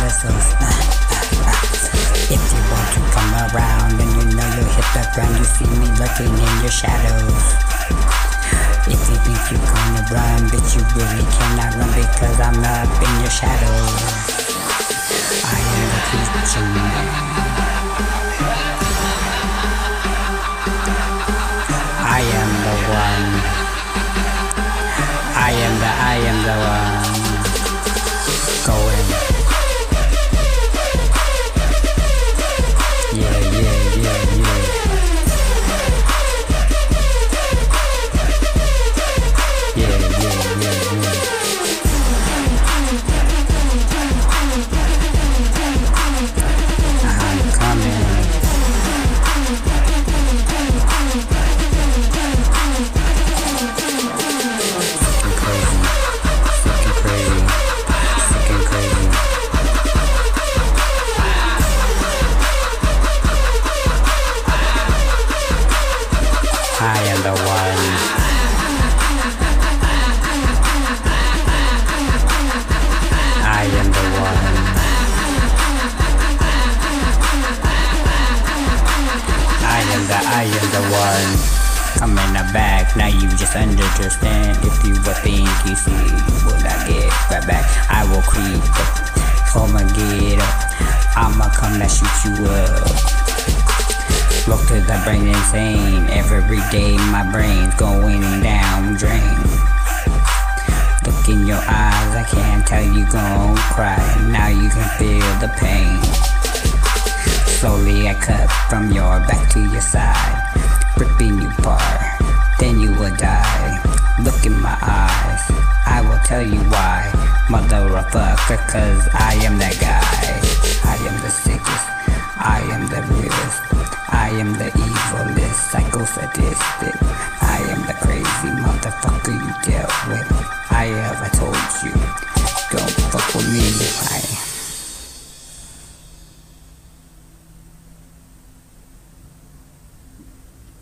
muscles. Uh, uh, uh. If you want to come around, then you know you'll hit the ground. You see me lurking in your shadows. If you think you're gonna run, bitch, you really cannot run because I'm up in your shadows. I am the creature I am the one. I am the, I am the one. I'm in the back, now you just understand. If you think you see, will I get right back? I will creep up, I'ma get up. I'ma come and shoot you up. Look to the brain insane. Every day my brain's going down drain. Look in your eyes, I can't tell you gon' cry. Now you can feel the pain. Slowly I cut from your back to your side, ripping you apart. Then you will die. Look in my eyes, I will tell you why, motherfucker. Cause I am that guy. I am the sickest. I am the realest. I am the I am the crazy motherfucker you dealt with. I ever told you, don't fuck with me.